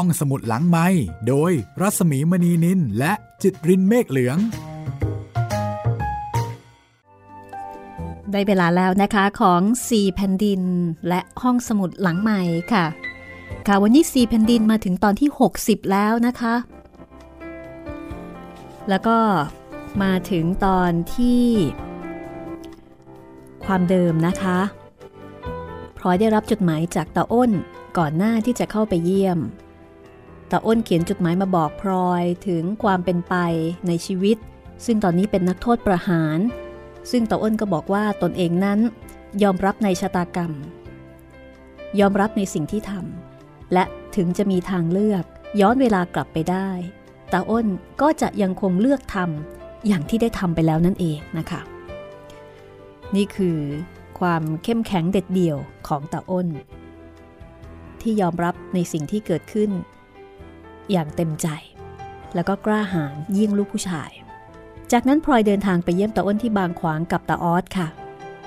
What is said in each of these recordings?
ห้องสมุดหลังไม้โดยรัสมีมณีนินและจิตรินเมฆเหลือง ได้เวลาแล้วนะคะของ4แผ่นดินและห้องสมุดหลังใหม่ค่ะ ค่ะวันนี้4แผ่นดินมาถึงตอนที่ 60 แล้วนะคะ แล้วก็มาถึงตอนที่ ความเดิมนะคะพลอยได้รับจดหมายจากตาอ้นก่อนหน้าที่จะเข้าไปเยี่ยม ตาอ้นเขียนจดหมายมาบอกพลอยถึงความเป็นไปในชีวิต ซึ่งตอนนี้เป็นนักโทษประหาร ซึ่งตาอ้นก็บอกว่าตนเองนั้น ยอมรับในชะตากรรม ยอมรับในสิ่งที่ทำและถึงจะมีทางเลือก ย้อนเวลากลับไปได้ตาอ้นก็จะยังคงเลือกทำอย่างที่ได้ทำไปแล้วนั่นเองนะคะ นี่คือความเข้มแข็งเด็ดเดี่ยวของตาอ้น ที่ยอมรับในสิ่งที่เกิดขึ้น อย่างเต็มใจ แล้วก็กล้าหาญยิ่งลูกผู้ชาย จากนั้นพลอยเดินทางไปเยี่ยมตาอ้นที่บางขวางกับตาออสค่ะ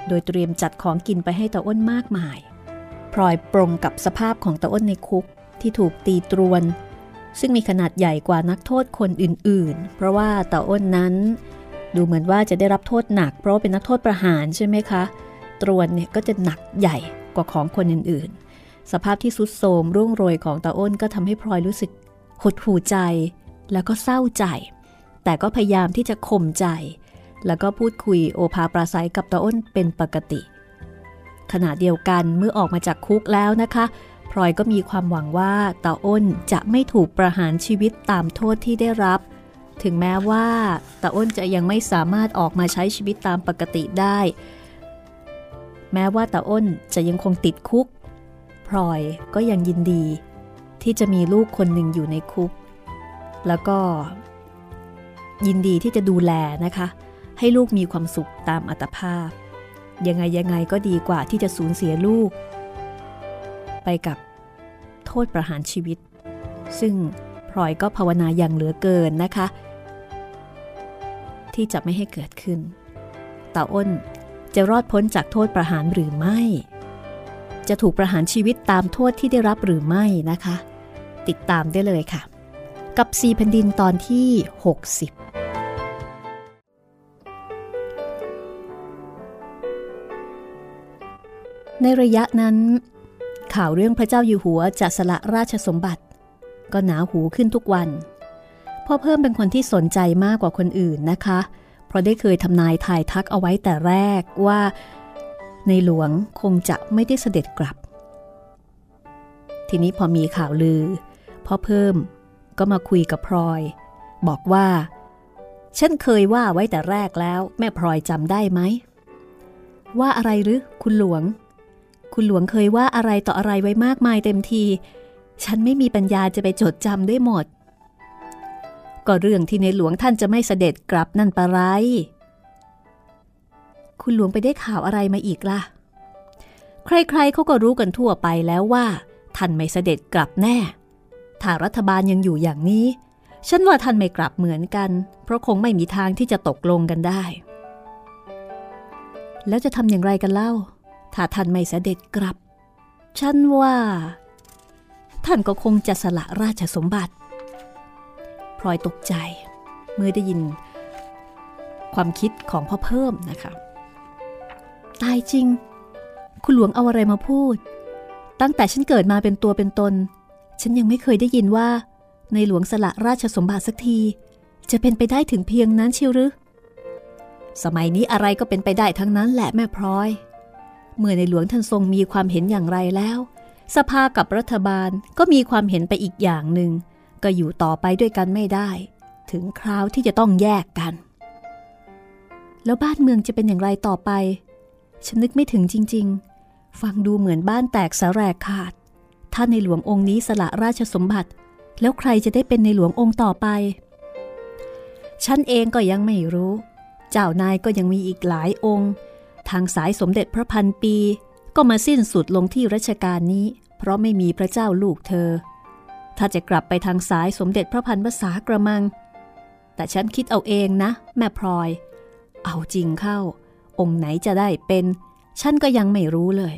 โดยเตรียมจัดของกินไปให้ตาอ้นมากมาย พลอยปรงกับสภาพของตาอ้นในคุกที่ถูกตีตรวน ซึ่งมีขนาดใหญ่กว่านักโทษคนอื่นๆ เพราะว่าตาอ้นนั้น ดูเหมือนว่าจะได้รับโทษหนัก เพราะเป็นนักโทษประหารใช่ไหมคะ ตรวนเนี่ยก็จะหนักใหญ่กว่าของคนอื่นๆ สภาพที่สุดโทมร่วงโรยของตาอ้นก็ทำให้พลอยรู้สึก หดหูใจแล้วก็เศร้าใจ แต่ก็พยายามที่จะข่มใจ แล้วก็พูดคุยโอภาปราศัยกับตาอ้นเป็นปกติ ขณะเดียวกันเมื่อออกมาจากคุกแล้วนะคะพลอยก็มีความหวังว่าตาอ้นจะไม่ถูกประหารชีวิตตามโทษที่ได้รับ ถึงแม้ว่าตาอ้นจะยังไม่สามารถออกมาใช้ชีวิตตามปกติได้ แม้ว่าตาอ้นจะยังคงติดคุกพลอยก็ยังยินดี ที่จะมีลูกคนหนึ่งอยู่ในคุก แล้วก็ ยินดีที่จะดูแลนะคะ ให้ลูกมีความสุขตามอัตภาพ ยังไงยังไงก็ดีกว่าที่จะสูญเสียลูก ไปกับโทษประหารชีวิต ซึ่งพลอยก็ภาวนาอย่างเหลือเกินนะคะ ที่จะไม่ให้เกิดขึ้นตาอ้นจะรอดพ้นจากโทษประหารหรือไม่ จะถูกประหารชีวิตตามโทษที่ได้รับหรือไม่นะคะ ติดตามได้เลยค่ะ กับสีแผ่นดินตอนที่ 60ในระยะนั้น ข่าวเรื่องพระเจ้าอยู่หัวจะสละราชสมบัติ ก็หนาหูขึ้นทุกวันพ่อเพิ่มเป็นคนที่สนใจมากกว่าคนอื่นนะคะเเพราะได้เคยทำนายทายทักเอาไว้แต่แรกว่า ในหลวงคงจะไม่ได้เสด็จกลับ ทีนี้พอมีข่าวลือ พ่อเพิ่มก็มาคุยกับพลอย บอกว่า ฉันเคยว่าไว้แต่แรกแล้ว แม่พลอยจำได้ไหม ว่าอะไรหรือคุณหลวง คุณหลวงเคยว่าอะไรต่ออะไรไว้มากมายเต็มที ฉันไม่มีปัญญาจะไปจดจำได้หมด ก็เรื่องที่ในหลวงท่านจะไม่เสด็จกลับนั่นปะไรคุณหลวงไปได้ข่าวอะไรมาอีกล่ะ ใครๆเขาก็รู้กันทั่วไปแล้วว่า ท่านไม่เสด็จกลับแน่ ถ้ารัฐบาลยังอยู่อย่างนี้ ฉันว่าท่านไม่กลับเหมือนกัน เพราะคงไม่มีทางที่จะตกลงกันได้ แล้วจะทำอย่างไรกันเล่า ถ้าท่านไม่เสด็จกลับ ฉันว่า ท่านก็คงจะสละราชสมบัติพลอยตกใจ เมื่อได้ยิน ความคิดของพ่อเพิ่มนะคะตายจริง คุณหลวงเอาอะไรมาพูด ตั้งแต่ฉันเกิดมาเป็นตัวเป็นตน ฉันยังไม่เคยได้ยินว่า ในหลวงสละราชสมบัติสักที จะเป็นไปได้ถึงเพียงนั้นเชียวหรือ สมัยนี้อะไรก็เป็นไปได้ทั้งนั้นแหละแม่พลอย เมื่อในหลวงท่านทรงมีความเห็นอย่างไรแล้ว สภากับรัฐบาลก็มีความเห็นไปอีกอย่างหนึ่ง ก็อยู่ต่อไปด้วยกันไม่ได้ ถึงคราวที่จะต้องแยกกัน แล้วบ้านเมืองจะเป็นอย่างไรต่อไป ฉันนึกไม่ถึงจริง ๆ ฟังดูเหมือนบ้านแตกสาแรกขาด ถ้าในหลวงองค์นี้สละราชสมบัติ แล้วใครจะได้เป็นในหลวงองค์ต่อไป ฉันเองก็ยังไม่รู้ เจ้านายก็ยังมีอีกหลายองค์ ทางสายสมเด็จพระพันปี ก็มาสิ้นสุดลงที่รัชกาลนี้ เพราะไม่มีพระเจ้าลูกเธอ ถ้าจะกลับไปทางสายสมเด็จพระพันภาษากระมัง แต่ฉันคิดเอาเองนะ แม่พลอย เอาจริงเข้า องค์ไหนจะได้เป็น ฉันก็ยังไม่รู้เลย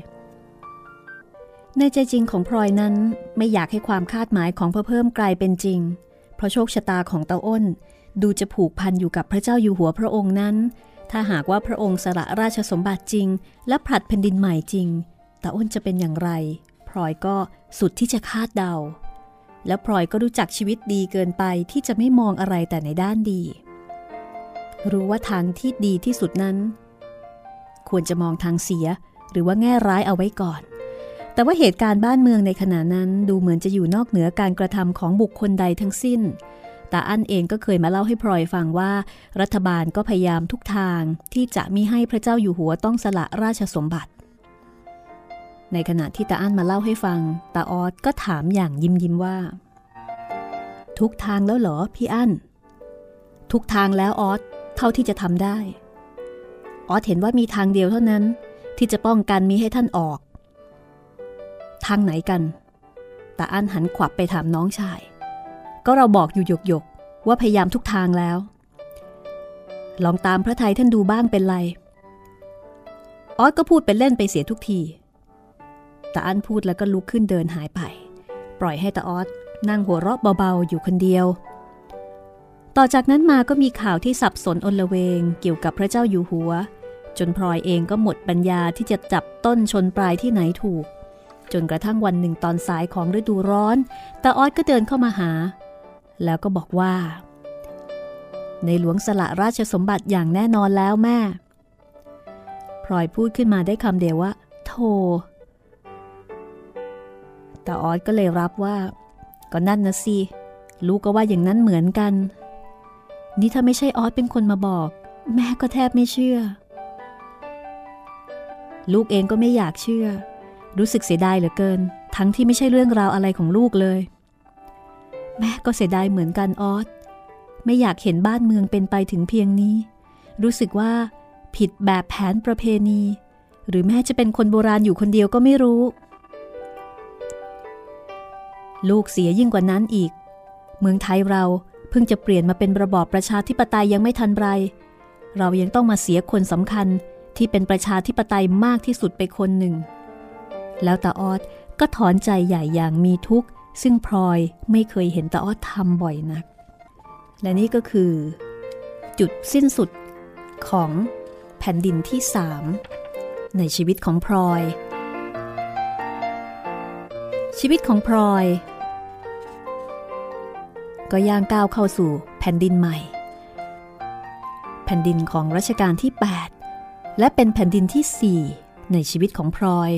ในใจจริงของพลอยนั้นไม่อยากให้ความคาดหมายของพระเพิ่มกลายเป็นจริง เพราะโชคชะตาของเตาอ้น ดูจะผูกพันอยู่กับพระเจ้าอยู่หัวพระองค์นั้น ถ้าหากว่าพระองค์สละราชสมบัติจริง และผลัดแผ่นดินใหม่จริงตาอ้นจะเป็นอย่างไรพลอยก็สุดที่จะคาดเดา แล้วพลอยก็รู้จักชีวิตดีเกินไปที่จะไม่มองอะไรแต่ในด้านดี รู้ว่าทางที่ดีที่สุดนั้น ควรจะมองทางเสียหรือว่าแง่ร้ายเอาไว้ก่อน แต่ว่าเหตุการณ์บ้านเมืองในขณะนั้นดูเหมือนจะอยู่นอกเหนือการกระทำของบุคคลใดทั้งสิ้นตาอั้นเองก็เคยมาเล่าให้พลอยฟังว่า รัฐบาลก็พยายามทุกทางที่จะมิให้พระเจ้าอยู่หัวต้องสละราชสมบัติ ในขณะที่ตาอั้นมาเล่าให้ฟังตาออดก็ถามอย่างยิ้มยิ้มว่า ทุกทางแล้วเหรอพี่อั้นทุกทางแล้วออสเท่าที่จะทำได้ ออสเห็นว่ามีทางเดียวเท่านั้น ที่จะป้องกันมีให้ท่านออก ทางไหนกัน แตาอั้นหันขวับไปถามน้องชาย ก็เราบอกอยู่หยกหยกว่าพยายามทุกทางแล้ว ลองตามพระไทยท่านดูบ้างเป็นไร ออสก็พูดเป็นเล่นไปเสียทุกทีตาอั้นพูดแล้วก็ลุกขึ้นเดินหายไป ปล่อยให้ตาออสนั่งหัวเราะเบาๆอยู่คนเดียว ต่อจากนั้นมาก็มีข่าวที่สับสนอนละเวงเกี่ยวกับพระเจ้าอยู่หัว จนพลอยเองก็หมดปัญญาที่จะจับต้นชนปลายที่ไหนถูก จนกระทั่งวันหนึ่งตอนสายของฤดูร้อนตาออดก็เดินเข้ามาหา แล้วก็บอกว่า ในหลวงสละราชสมบัติอย่างแน่นอนแล้วแม่พลอยพูดขึ้นมาได้คำเดียวว่าโธตาออดก็เลยรับว่า ก็นั่นนะสิลูกก็ว่าอย่างนั้นเหมือนกัน นี่ถ้าไม่ใช่ออสเป็นคนมาบอก แม่ก็แทบไม่เชื่อ ลูกเองก็ไม่อยากเชื่อ รู้สึกเสียดายเหลือเกิน ทั้งที่ไม่ใช่เรื่องราวอะไรของลูกเลย แม่ก็เสียดายเหมือนกันออสไม่อยากเห็นบ้านเมืองเป็นไปถึงเพียงนี้ รู้สึกว่า ผิดแบบแผนประเพณี หรือแม่จะเป็นคนโบราณอยู่คนเดียวก็ไม่รู้ ลูกเสียยิ่งกว่านั้นอีก เมืองไทยเราเพิ่งจะเปลี่ยนมาเป็นระบอบประชาธิปไตยยังไม่ทันไร เรายังต้องมาเสียคนสำคัญที่เป็นประชาธิปไตยมากที่สุดไปคนหนึ่ง แล้วตาออดก็ถอนใจใหญ่อย่างมีทุกข์ ซึ่งพลอยไม่เคยเห็นตาออดทำบ่อยนัก และนี่ก็คือ จุดสิ้นสุดของแผ่นดินที่สามในชีวิตของพลอย ชีวิตของพลอย ก็ย่างก้าวเข้าสู่แผ่นดินใหม่ แผ่นดินของรัชกาลที่ 8 และเป็นแผ่นดินที่ 4 ในชีวิตของพลอย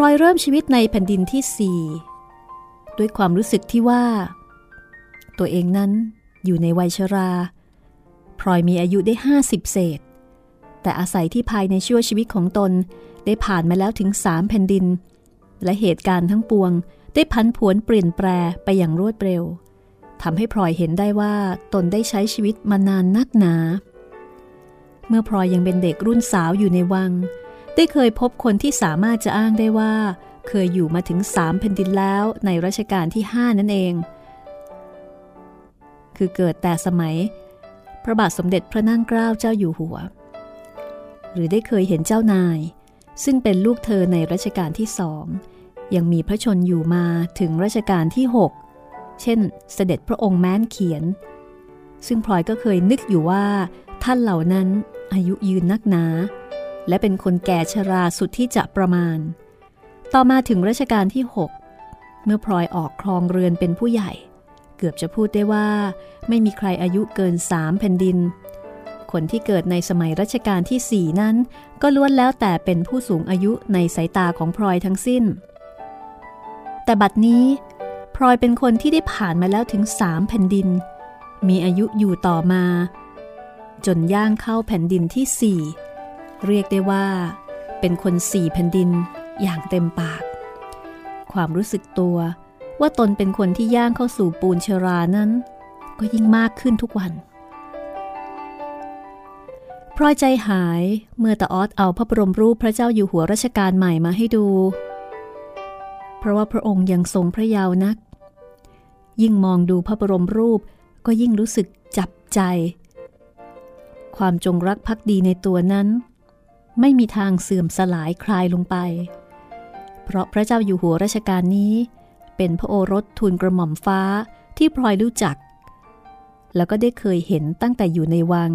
พลอยเริ่มชีวิตในแผ่นดินที่4ด้วยความรู้สึกที่ว่า ตัวเองนั้นอยู่ในวัยชราพลอยมีอายุได้ 50 เศษ แต่อาศัยที่ภายในชั่วชีวิตของตนได้ผ่านมาแล้วถึงสามแผ่นดิน และเหตุการณ์ทั้งปวงได้พันผวนเปลี่ยนแปลไปอย่างรวดเร็วทำให้พลอยเห็นได้ว่าตนได้ใช้ชีวิตมานานนักหนา เมื่อพลอยยังเป็นเด็กรุ่นสาวอยู่ในวัง ได้เคยพบคนที่สามารถจะอ้างได้ว่า เคยอยู่มาถึงสามแผ่นดินแล้วในรัชกาลที่ห้านั่นเอง คือเกิดแต่สมัย พระบาทสมเด็จพระนั่งเกล้าเจ้าอยู่หัว หรือได้เคยเห็นเจ้านาย ซึ่งเป็นลูกเธอในรัชกาลที่สองยังมีพระชนอยู่มาถึงรัชกาลที่ 6 เช่น เสด็จพระองค์แม้นเขียน ซึ่งพลอยก็เคยนึกอยู่ว่าท่านเหล่านั้นอายุยืนนักหนา และเป็นคนแก่ชราสุดที่จะประมาณ ต่อมาถึงรัชกาลที่ 6 เมื่อพลอยออกครองเรือนเป็นผู้ใหญ่ เกือบจะพูดได้ว่า ไม่มีใครอายุเกินสามแผ่นดิน คนที่เกิดในสมัยรัชกาลที่สี่นั้น ก็ล้วนแล้วแต่เป็นผู้สูงอายุในสายตาของพลอยทั้งสิ้น แต่บัดนี้พลอยเป็นคนที่ได้ผ่านมาแล้วถึงสามแผ่นดิน มีอายุอยู่ต่อมา จนย่างเข้าแผ่นดินที่สี่ เรียกได้ว่า เป็นคนสี่แผ่นดินอย่างเต็มปาก ความรู้สึกตัวว่าตนเป็นคนที่ย่างเข้าสู่ปูนเชรานั้น ก็ยิ่งมากขึ้นทุกวันพลอยใจหายเมื่อตาออสเอาพระบรมรูปพระเจ้าอยู่หัวรัชกาลใหม่มาให้ดู เพราะว่าพระองค์ยังทรงพระเยาว์นัก ยิ่งมองดูพระบรมรูปก็ยิ่งรู้สึกจับใจ ความจงรักภักดีในตัวนั้น ไม่มีทางเสื่อมสลายคลายลงไป เพราะพระเจ้าอยู่หัวรัชกาลนี้ เป็นพระโอรสทูลกระหม่อมฟ้าที่พลอยรู้จัก แล้วก็ได้เคยเห็นตั้งแต่อยู่ในวัง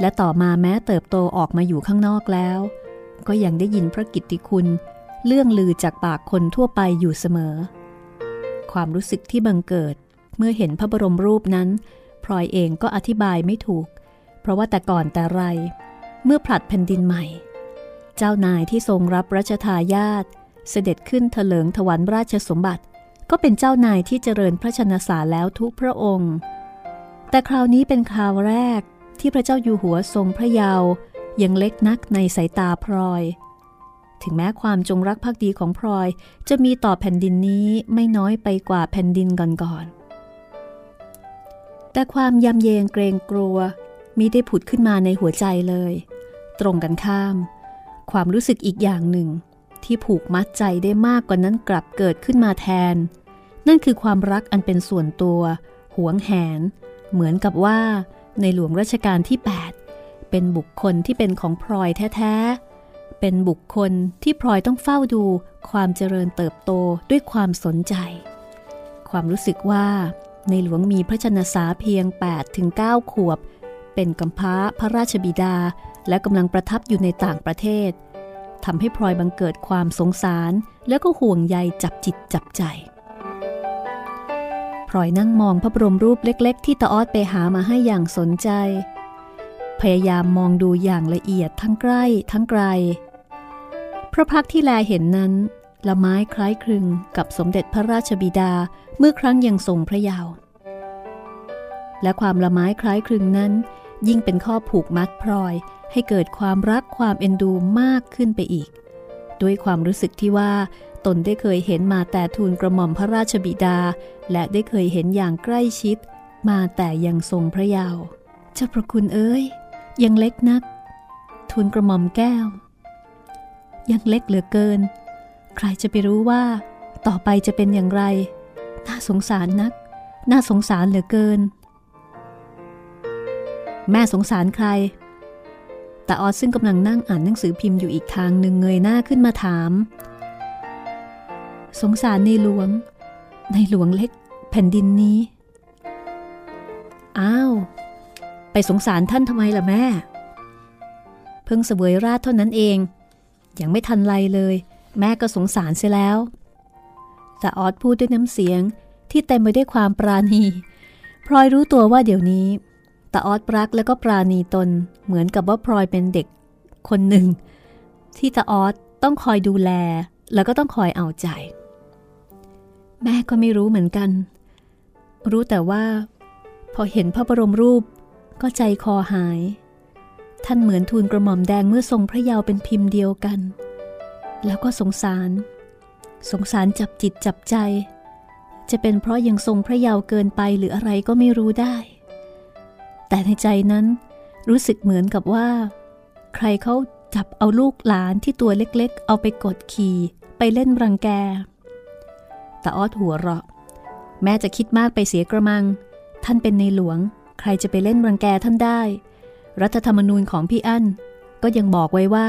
และต่อมาแม้เติบโตออกมาอยู่ข้างนอกแล้ว ก็ยังได้ยินพระกิตติคุณเลื่องลือจากปากคนทั่วไปอยู่เสมอ ความรู้สึกที่บังเกิดเมื่อเห็นพระบรมรูปนั้นพลอยเองก็อธิบายไม่ถูก เพราะว่าแต่ก่อนแต่ไร เมื่อผลัดแผ่นดินใหม่ เจ้านายที่ทรงรับรัชทายาทเสด็จขึ้นเถลิงถวันราชสมบัติ ก็เป็นเจ้านายที่เจริญพระชนสาแล้วทุกพระองค์ แต่คราวนี้เป็นคราวแรกที่พระเจ้าอยู่หัวทรงพระเยาว์ยังเล็กนักในสายตาพลอย ถึงแม้ความจงรักภักดีของพลอยจะมีต่อแผ่นดินนี้ไม่น้อยไปกว่าแผ่นดินก่อนๆแต่ความยำเยงเกรงกลัว มิได้ผุดขึ้นมาในหัวใจเลย ตรงกันข้าม ความรู้สึกอีกอย่างหนึ่ง ที่ผูกมัดใจได้มากกว่านั้นกลับเกิดขึ้นมาแทน นั่นคือความรักอันเป็นส่วนตัวหวงแหน เหมือนกับว่า ในหลวงรัชกาลที่ 8 เป็นบุคคลที่เป็นของพลอยแท้ๆ เป็นบุคคลที่พลอยต้องเฝ้าดูความเจริญเติบโตด้วยความสนใจ ความรู้สึกว่าในหลวงมีพระชนสาเพียง8ถึง9ขวบ เป็นกำพาพระราชบิดา และกำลังประทับอยู่ในต่างประเทศทำให้พลอยบังเกิดความสงสารแล้วก็ห่วงใยจับจิตจับใจพลอยนั่งมองพระบรมรูปเล็ก ๆ ที่ตาออดไปหามาให้อย่างสนใจ พยายามมองดูอย่างละเอียดทั้งใกล้ทั้งไกล พระพักที่แลเห็นนั้น ละไม้คล้ายคลึงกับสมเด็จพระราชบิดาเมื่อครั้งยังทรงพระเยาว์และความละไม้คล้ายคลึงนั้น ยิ่งเป็นข้อผูกมัดพลอยให้เกิดความรักความเอ็นดูมากขึ้นไปอีก ด้วยความรู้สึกที่ว่า ตนได้เคยเห็นมาแต่ทูลกระหม่อมพระราชบิดา และได้เคยเห็นอย่างใกล้ชิด มาแต่ยังทรงพระเยาว์เจ้าประคุณเอ้ย ยังเล็กนัก ทูลกระหม่อมแก้ว ยังเล็กเหลือเกิน ใครจะไปรู้ว่า ต่อไปจะเป็นอย่างไร น่าสงสารนัก น่าสงสารเหลือเกิน แม่สงสารใคร แต่ออสซึ่งกำลังนั่งอ่านหนังสือพิมพ์อยู่อีกทางหนึ่งเงยหน้าขึ้นมาถาม สงสารในหลวง ในหลวงเล็กแผ่นดินนี้ อ้าว ไปสงสารท่านทำไมล่ะแม่ เพิ่งเสวยราชเท่านั้นเอง ยังไม่ทันไรเลย แม่ก็สงสารเสียแล้ว แต่ออดพูดด้วยน้ำเสียงที่เต็มไปด้วยความปราณี พลอยรู้ตัวว่าเดี๋ยวนี้ ตาออดรักแล้วก็ปราณีตนเหมือนกับว่าพลอยเป็นเด็กคนหนึ่ง ที่ตาออดต้องคอยดูแลแล้วก็ต้องคอยเอาใจ แม่ก็ไม่รู้เหมือนกัน รู้แต่ว่า พอเห็นพระบรมรูปก็ใจคอหาย ท่านเหมือนทูลกระหม่อมแดงเมื่อทรงพระเยาว์เป็นพิมพ์เดียวกัน แล้วก็สงสาร สงสารจับจิตจับใจ จะเป็นเพราะยังทรงพระเยาว์เกินไปหรืออะไรก็ไม่รู้ได้ แต่ในใจนั้นรู้สึกเหมือนกับว่า ใครเขาจับเอาลูกหลานที่ตัวเล็กๆ เอาไปกดขี่ไปเล่นรังแกตาออดหัวเราะ แม่จะคิดมากไปเสียกระมัง ท่านเป็นในหลวง ใครจะไปเล่นรังแกท่านได้ รัฐธรรมนูญของพี่อั้น ก็ยังบอกไว้ว่า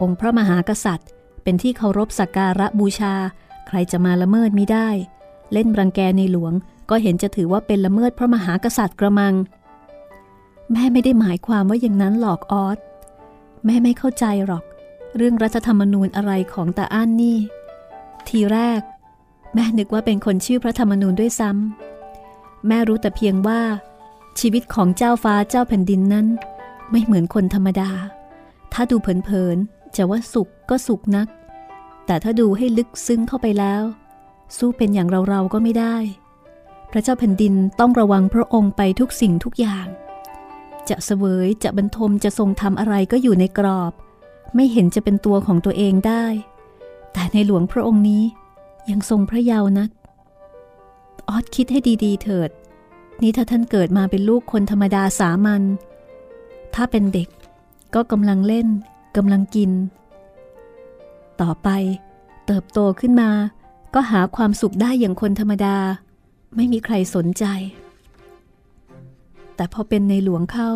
องค์พระมหากษัตริย์ เป็นที่เคารพสักการะบูชา ใครจะมาละเมิดมิได้ เล่นรังแกในหลวงก็เห็นจะถือว่าเป็นละเมิดพระมหากษัตริย์กระมัง แม่ไม่ได้หมายความว่าอย่างนั้นหรอกออสแม่ไม่เข้าใจหรอก เรื่องรัฐธรรมนูญอะไรของตาอั้นนี่ ทีแรก แม่นึกว่าเป็นคนชื่อพระธรรมนูญด้วยซ้ำแม่รู้แต่เพียงว่า ชีวิตของเจ้าฟ้าเจ้าแผ่นดินนั้น ไม่เหมือนคนธรรมดา ถ้าดูเผินๆจะว่าสุขก็สุขนัก แต่ถ้าดูให้ลึกซึ้งเข้าไปแล้ว สู้เป็นอย่างเราๆก็ไม่ได้ พระเจ้าแผ่นดินต้องระวังพระองค์ไปทุกสิ่งทุกอย่าง จะเสวยจะบรรทมจะทรงทำอะไรก็อยู่ในกรอบ ไม่เห็นจะเป็นตัวของตัวเองได้ แต่ในหลวงพระองค์นี้ยังทรงพระเยาว์นัก ออดคิดให้ดีๆ เถิด นี่ถ้าท่านเกิดมาเป็นลูกคนธรรมดาสามัญถ้าเป็นเด็กก็กำลังเล่นกำลังกิน ต่อไปเติบโตขึ้นมา ก็หาความสุขได้อย่างคนธรรมดา ไม่มีใครสนใจ แต่พอเป็นในหลวงเข้า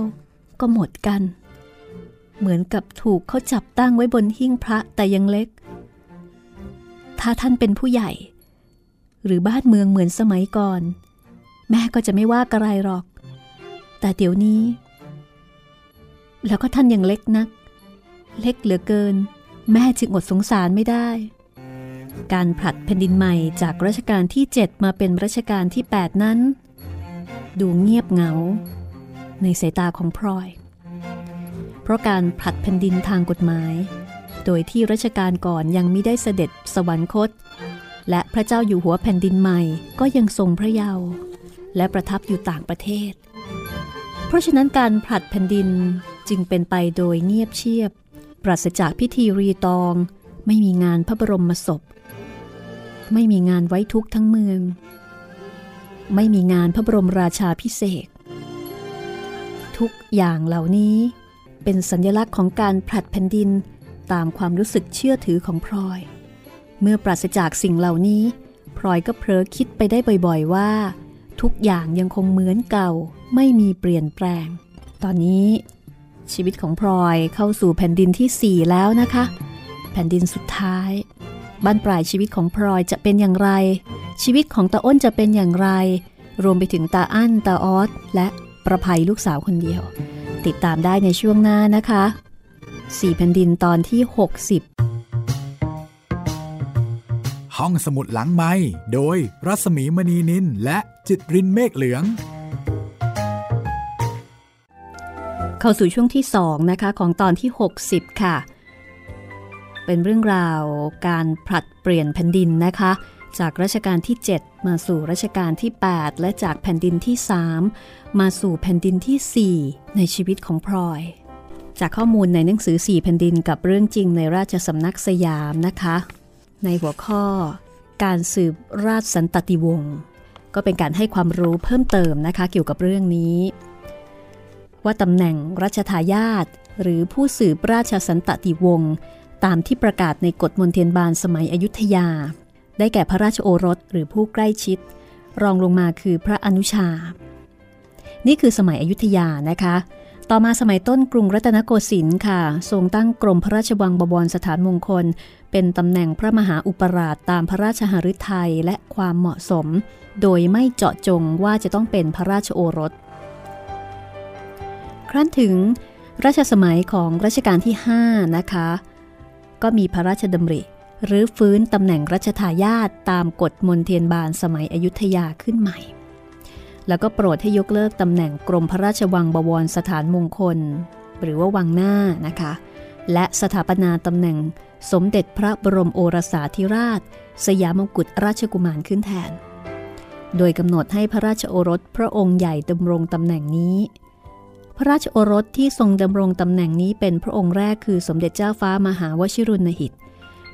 ก็หมดกัน เหมือนกับถูกเขาจับตั้งไว้บนหิ้งพระแต่ยังเล็ก ถ้าท่านเป็นผู้ใหญ่ หรือบ้านเมืองเหมือนสมัยก่อน แม่ก็จะไม่ว่าอะไรหรอก แต่เดี๋ยวนี้ แล้วก็ท่านยังเล็กนัก เล็กเหลือเกิน แม่จึงอดสงสารไม่ได้การผลัดแผ่นดินใหม่จากรัชกาลที่ 7 มาเป็นรัชกาลที่ 8 นั้น ดูเงียบเหงา ในสายตาของพลอย เพราะการผลัดแผ่นดินทางกฎหมาย โดยที่รัชกาลก่อนยังไม่ได้เสด็จสวรรคต และพระเจ้าอยู่หัวแผ่นดินใหม่ก็ยังทรงพระเยาว์และประทับอยู่ต่างประเทศ เพราะฉะนั้นการผลัดแผ่นดินจึงเป็นไปโดยเงียบเชียบ ปราศจากพิธีรีตอง ไม่มีงานพระบรมศพ ไม่มีงานไว้ทุกทั้งเมือง ไม่มีงานพระบรมราชาพิเศษ ทุกอย่างเหล่านี้เป็นสัญลักษณ์ของการผลัดแผ่นดินตามความรู้สึกเชื่อถือของพลอย เมื่อปราศจากสิ่งเหล่านี้ พลอยก็เพ้อคิดไปได้บ่อยๆว่า ทุกอย่างยังคงเหมือนเก่าไม่มีเปลี่ยนแปลง ตอนนี้ ชีวิตของพลอยเข้าสู่แผ่นดินที่ 4 แล้วนะคะ แผ่นดินสุดท้าย บ้านปลายชีวิตของพลอยจะเป็นอย่างไร ชีวิตของตาอ้นจะเป็นอย่างไร รวมไปถึงตาอั้นตาออสและประภัยลูกสาวคนเดียว ติดตามได้ในช่วงหน้านะคะสี่แผ่นดินตอนที่ 60 ห้องสมุดหลังไม้โดยรัสมีมณีนินและจิตรินเมฆเหลือง เข้าสู่ช่วงที่ 2 นะคะ ของตอนที่ 60 ค่ะ เป็นเรื่องราวการผลัดเปลี่ยนแผ่นดินนะคะ จากรัชกาลที่ 7 มาสู่รัชกาลที่ 8 และจากแผ่นดินที่ 3 มาสู่แผ่นดินที่ 4 ในชีวิตของพลอย จากข้อมูลในหนังสือ 4 แผ่นดินกับเรื่องจริงในราชสำนักสยามนะคะ ในหัวข้อ การสืบราชสันตติวงศ์ก็เป็นการให้ความรู้เพิ่มเติมนะคะเกี่ยวกับเรื่องนี้ ว่าตำแหน่งรัชทายาทหรือผู้สืบราชสันตติวงศ์ ตามที่ประกาศในกฎมนเทียนบานสมัยอยุธยา ได้แก่พระราชโอรสหรือผู้ใกล้ชิด รองลงมาคือพระอนุชา นี่คือสมัยอยุธยานะคะ ต่อมาสมัยต้นกรุงรัตนโกสินทร์ค่ะ ทรงตั้งกรมพระราชวังบวรสถานมงคล เป็นตำแหน่งพระมหาอุปราชตามพระราชหฤทัยและความเหมาะสม โดยไม่เจาะจงว่าจะต้องเป็นพระราชโอรส ครั้นถึงรัชสมัยของรัชกาลที่ 5 นะคะ ก็มีพระราชดำริ หรือฟื้นตำแหน่งรัชทายาทตามกฎมนเทียนบานสมัยอยุธยาขึ้นใหม่ แล้วก็โปรดให้ยกเลิกตำแหน่งกรมพระราชวังบวรสถานมงคล หรือว่าวังหน้านะคะ และสถาปนาตำแหน่งสมเด็จพระบรมโอรสาธิราช สยามกุฎราชกุมารขึ้นแทน โดยกำหนดให้พระราชโอรสพระองค์ใหญ่ดำรงตำแหน่งนี้ พระราชโอรสที่ทรงดำรงตำแหน่งนี้เป็นพระองค์แรกคือสมเด็จเจ้าฟ้ามหาวชิรุณหิต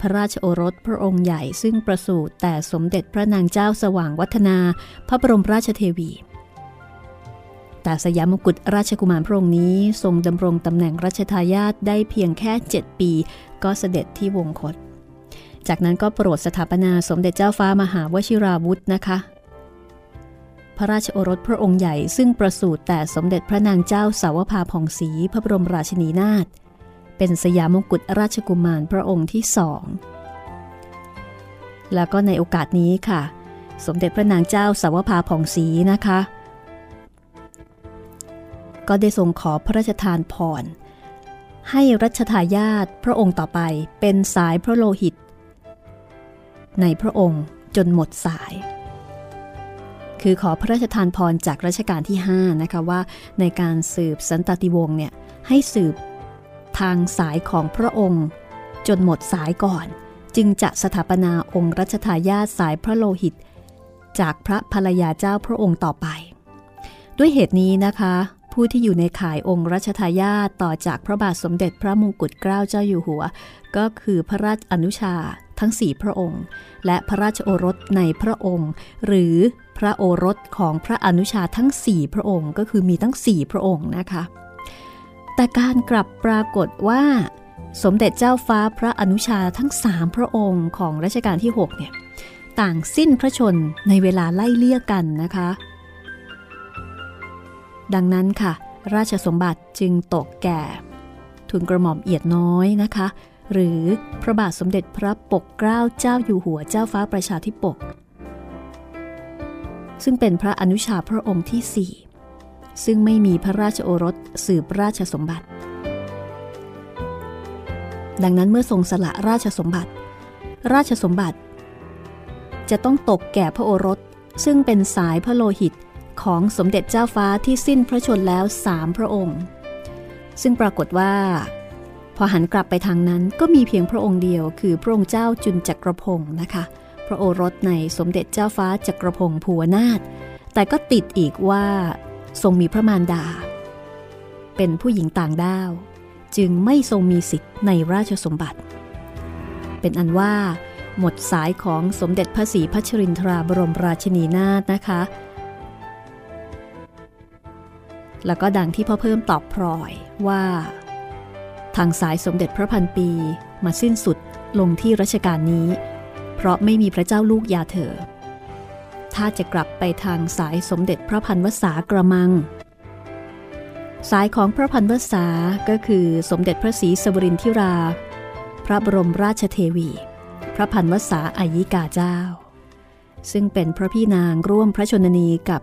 พระราชโอรสพระองค์ใหญ่ซึ่งประสูติแต่สมเด็จพระนางเจ้าสว่างวัฒนา พระบรมราชเทวี แต่สยามกุฎราชกุมารพระองค์นี้ทรงดำรงตำแหน่งรัชทายาทได้เพียงแค่ 7 ปี ก็เสด็จที่วงคต จากนั้นก็โปรดสถาปนาสมเด็จเจ้าฟ้ามหาวชิราวุธนะคะ พระราชโอรสพระองค์ใหญ่ซึ่งประสูติแต่สมเด็จพระนางเจ้าสาวภาผ่องศรีพระบรมราชินีนาถเป็นสยามงกุฎราชกุมารพระองค์ที่สองแล้วก็ในโอกาสนี้ค่ะ สมเด็จพระนางเจ้าสาวภาผ่องศรีนะคะ ก็ได้ทรงขอพระราชทานพรให้รัชทายาทพระองค์ต่อไปเป็นสายพระโลหิต ในพระองค์จนหมดสาย คือขอพระราชทานพรจากรัชกาลที่ 5 นะคะว่า ในการสืบสันตติวงศ์เนี่ยให้สืบทางสายของพระองค์ จนหมดสายก่อน จึงจะสถาปนาองค์รัชทายาทสายพระโลหิต จากพระภรรยาเจ้าพระองค์ต่อไป ด้วยเหตุนี้นะคะ ผู้ที่อยู่ในข่ายองค์รัชทายาทต่อจากพระบาทสมเด็จพระมงกุฎเกล้าเจ้าอยู่หัว ก็คือพระราชอนุชาทั้งสี่พระองค์ และพระราชโอรสในพระองค์ หรือ พระโอรสของพระอนุชาทั้งสี่พระองค์ ก็คือมีทั้งสี่พระองค์นะคะ แต่การกลับปรากฏว่า สมเด็จเจ้าฟ้าพระอนุชาทั้งสามพระองค์ของรัชกาลที่ 6 เนี่ย ต่างสิ้นพระชนในเวลาไล่เลี่ยกันนะคะ ดังนั้นค่ะ ราชสมบัติจึงตกแก่ ทุนกระหม่อมเอียดน้อยนะคะหรือพระบาทสมเด็จพระปกเกล้าเจ้าอยู่หัวเจ้าฟ้าประชาธิปก ซึ่งเป็นพระอนุชาพระองค์ที่สี่ซึ่งไม่มีพระราชโอรสสืบราชสมบัติ ดังนั้นเมื่อทรงสละราชสมบัติ ราชสมบัติ จะต้องตกแก่พระโอรสซึ่งเป็นสายพระโลหิตของสมเด็จเจ้าฟ้าที่สิ้นพระชนแล้วสามพระองค์ ซึ่งปรากฏว่า พอหันกลับไปทางนั้นก็มีเพียงพระองค์เดียว คือพระองค์เจ้าจุนจักรพงศ์นะคะ ระโอรสในสมเด็จเจ้าฟ้าจักรพงศ์ภูวนาถแต่ก็ติดอีกว่า ทรงมีพระมารดา เป็นผู้หญิงต่างด้าว จึงไม่ทรงมีสิทธิ์ในราชสมบัติ เป็นอันว่า หมดสายของสมเด็จพระศรีพัชรินทราบรมราชินีนาถนะคะ แล้วก็ดังที่พ่อเพิ่มตอบพลอยว่า ทางสายสมเด็จพระพันปีมาสิ้นสุดลงที่รัชกาลนี้ เพราะไม่มีพระเจ้าลูกยาเถอถ้าจะกลับไปทางสายสมเด็จพระพันวษากระมัง สายของพระพันวษาก็คือสมเด็จพระศรีสวรินทิรา พระบรมราชเทวี พระพันวษาอายิกาเจ้า ซึ่งเป็นพระพี่นางร่วมพระชนนีกับ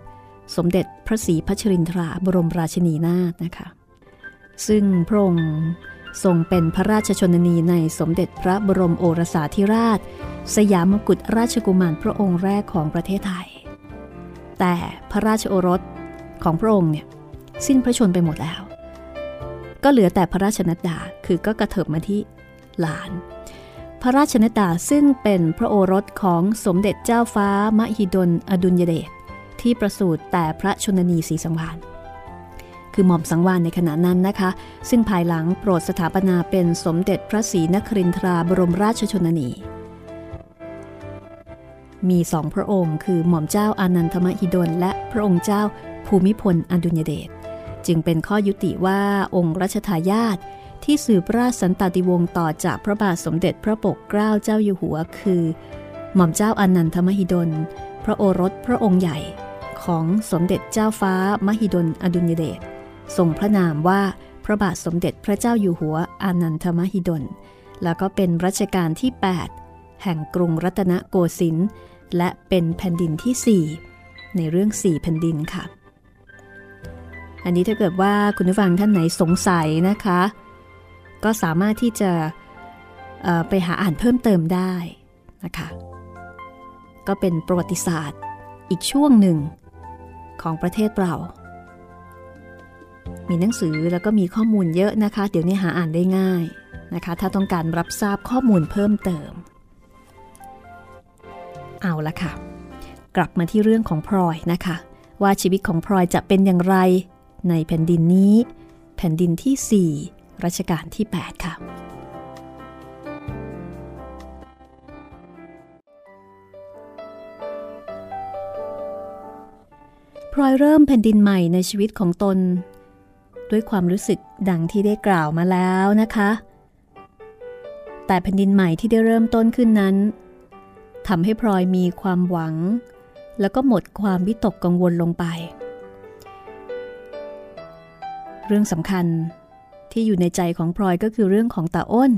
สมเด็จพระศรีพัชรินทราบรมราชินีนาถนะคะ ซึ่งพระองค์ ทรงเป็นพระราชชนนีในสมเด็จพระบรมโอรสาธิราช สยามกุฎราชกุมารพระองค์แรกของประเทศไทย แต่พระราชโอรสของพระองค์เนี่ยสิ้นพระชนไปหมดแล้ว ก็เหลือแต่พระราชนัดดาคือก็กระเถิบมาที่หลาน พระราชนัดดาซึ่งเป็นพระโอรสของสมเด็จเจ้าฟ้ามหิดลอดุลยเดชที่ประสูติแต่พระชนนีศรีสังวาน คือหม่อมสังวานในขณะนั้นนะคะ ซึ่งภายหลังโปรดสถาปนาเป็นสมเด็จพระศรีนครินทราบรมราชชนนี มีสองพระองค์ คือหม่อมเจ้าอานันทมหิดล และพระองค์เจ้าภูมิพลอดุญเดชจึงเป็นข้อยุติว่าองค์รัชทายาทที่สืบราชสันตติวงศ์ต่อจากพระบาทสมเด็จพระปกเกล้าเจ้าอยู่หัว คือ หม่อมเจ้าอานันทมหิดล พระโอรสพระองค์ใหญ่ของสมเด็จเจ้าฟ้ามหิดลอดุญเดช ทรงพระนามว่าพระบาทสมเด็จพระเจ้าอยู่หัวอานันทมหิดล แล้วก็เป็นรัชกาลที่ 8 แห่งกรุงรัตนโกสินทร์และเป็นแผ่นดินที่ 4 ในเรื่อง 4 แผ่นดินค่ะ อันนี้ถ้าเกิดว่าคุณผู้ฟังท่านไหนสงสัยนะคะ ก็สามารถที่จะไปหาอ่านเพิ่มเติมได้นะคะ ก็เป็นประวัติศาสตร์อีกช่วงหนึ่งของประเทศเรา มีหนังสือแล้วก็มีข้อมูลเยอะนะคะ เดี๋ยวนี้หาอ่านได้ง่ายนะคะ ถ้าต้องการรับทราบข้อมูลเพิ่มเติม เอาละค่ะ กลับมาที่เรื่องของพลอยนะคะ ว่าชีวิตของพลอยจะเป็นอย่างไรในแผ่นดินนี้ แผ่นดินที่ 4รัชกาลที่ 8 ค่ะพลอยเริ่มแผ่นดินใหม่ในชีวิตของตน ด้วยความรู้สึกดังที่ได้กล่าวมาแล้วนะคะ แต่แผ่นดินใหม่ที่ได้เริ่มต้นขึ้นนั้นทำให้พลอยมีความหวัง แล้วก็หมดความวิตกกังวลลงไป เรื่องสำคัญที่อยู่ในใจของพลอยก็คือเรื่องของตาอ้น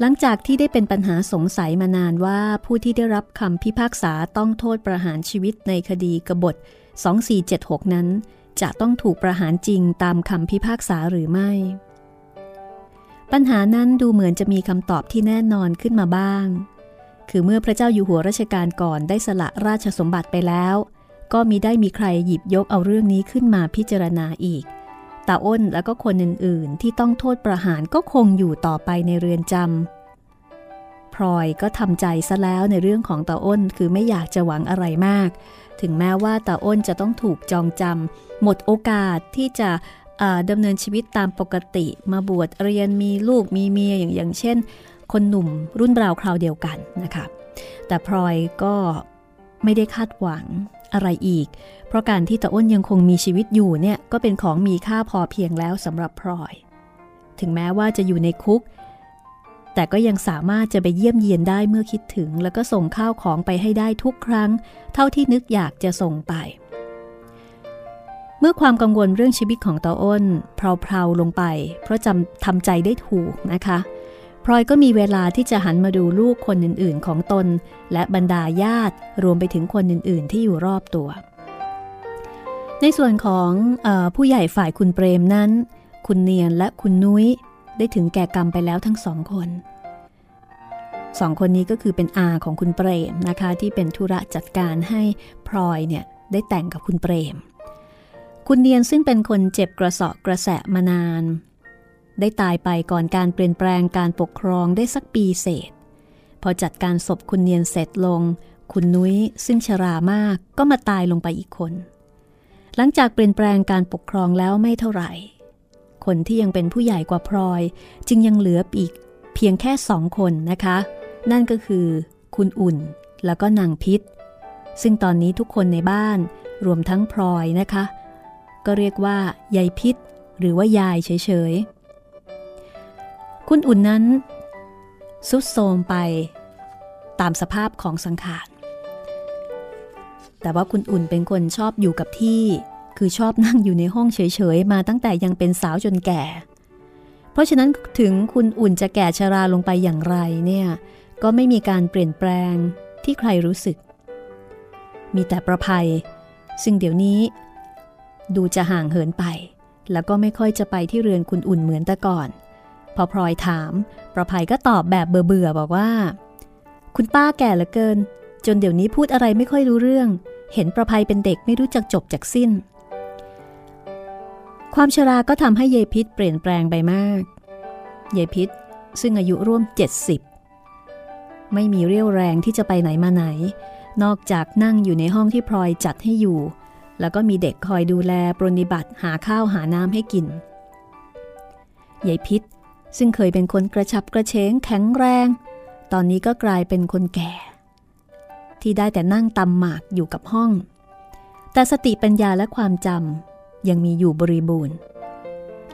หลังจากที่ได้เป็นปัญหาสงสัยมานานว่าผู้ที่ได้รับคำพิพากษาต้องโทษประหารชีวิตในคดีกบฏ 2476 นั้น จะต้องถูกประหารจริงตามคำพิพากษาหรือไม่ ปัญหานั้นดูเหมือนจะมีคำตอบที่แน่นอนขึ้นมาบ้าง คือเมื่อพระเจ้าอยู่หัวรัชกาลก่อนได้สละราชสมบัติไปแล้ว ก็มีได้มีใครหยิบยกเอาเรื่องนี้ขึ้นมาพิจารณาอีกตาอ้นและก็คนอื่นๆ ที่ต้องโทษประหารก็คงอยู่ต่อไปในเรือนจำพลอยก็ทำใจซะแล้วในเรื่องของตาอ้นคือไม่อยากจะหวังอะไรมาก ถึงแม้ว่าตาอ้นจะต้องถูกจองจำหมดโอกาสที่จะดำเนินชีวิตตามปกติ มาบวชเรียนมีลูกมีเมียอย่างอย่างเช่น คนหนุ่มรุ่นราวคราวเดียวกันนะคะแต่พลอยก็ไม่ได้คาดหวังอะไรอีก เพราะการที่ตาอ้นยังคงมีชีวิตอยู่เนี่ยก็เป็นของมีค่าพอเพียงแล้วสำหรับพลอย ถึงแม้ว่าจะอยู่ในคุก แต่ก็ยังสามารถจะไปเยี่ยมเยียนได้เมื่อคิดถึง แล้วก็ส่งข้าวของไปให้ได้ทุกครั้ง เท่าที่นึกอยากจะส่งไป เมื่อความกังวลเรื่องชีวิตของตาอ้นเพลาๆลงไป เพราะจำทำใจได้ถูกนะคะพลอยก็มีเวลาที่จะหันมาดูลูกคนอื่นๆ ของตน และบรรดาญาติรวมไปถึงคนอื่นๆ ที่อยู่รอบตัว ในส่วนของอผู้ใหญ่ฝ่ายคุณเปรมนั้น คุณเนียนและคุณนุ้ย ได้ถึงแก่กรรมไปแล้วทั้งสองคนสองคนนี้ก็คือเป็นอาของคุณเปรมนะคะ ที่เป็นธุระจัดการให้พลอยเนี่ยได้แต่งกับคุณเปรม คุณเนียนซึ่งเป็นคนเจ็บกระสาะกระแสะมานาน ได้ตายไปก่อนการเปลี่ยนแปลงการปกครองได้สักปีเศษ พอจัดการศพคุณเนียนเสร็จลง คุณนุ้ยซึ่งชรามากก็มาตายลงไปอีกคน หลังจากเปลี่ยนแปลงการปกครองแล้วไม่เท่าไหร่ คนที่ยังเป็นผู้ใหญ่กว่าพลอย จึงยังเหลืออีกเพียงแค่สองคนนะคะ นั่นก็คือคุณอุ่นแล้วก็นางพิษ ซึ่งตอนนี้ทุกคนในบ้านรวมทั้งพลอยนะคะ ก็เรียกว่ายายพิษ หรือว่ายายเฉยๆ คุณอุ่นนั้นสุดโทมไปตามสภาพของสังขาร แต่ว่าคุณอุ่นเป็นคนชอบอยู่กับที่ คือชอบนั่งอยู่ในห้องเฉยๆ มาตั้งแต่ยังเป็นสาวจนแก่ เพราะฉะนั้นถึงคุณอุ่นจะแก่ชราลงไปอย่างไรเนี่ยก็ไม่มีการเปลี่ยนแปลงที่ใครรู้สึก มีแต่ประภัย ซึ่งเดี๋ยวนี้ ดูจะห่างเหินไป แล้วก็ไม่ค่อยจะไปที่เรือนคุณอุ่นเหมือนแต่ก่อน พอพลอยถาม ประภัยก็ตอบแบบเบื่อๆบอกว่า คุณป้าแก่เหลือเกิน จนเดี๋ยวนี้พูดอะไรไม่ค่อยรู้เรื่อง เห็นประภัยเป็นเด็กไม่รู้จักจบจากสิ้น ความชราก็ทำให้เยพิษเปลี่ยนแปลงไปมาก เยพิษซึ่งอายุร่วม 70 ไม่มีเรี่ยวแรงที่จะไปไหนมาไหน นอกจากนั่งอยู่ในห้องที่พลอยจัดให้อยู่ แล้วก็มีเด็กคอยดูแลปรนิบัติหาข้าวหาน้ำให้กินยายพิษซึ่งเคยเป็นคนกระชับกระเฉงแข็งแรง ตอนนี้ก็กลายเป็นคนแก่ ที่ได้แต่นั่งตำหมากอยู่กับห้อง แต่สติปัญญาและความจำ ยังมีอยู่บริบูรณ์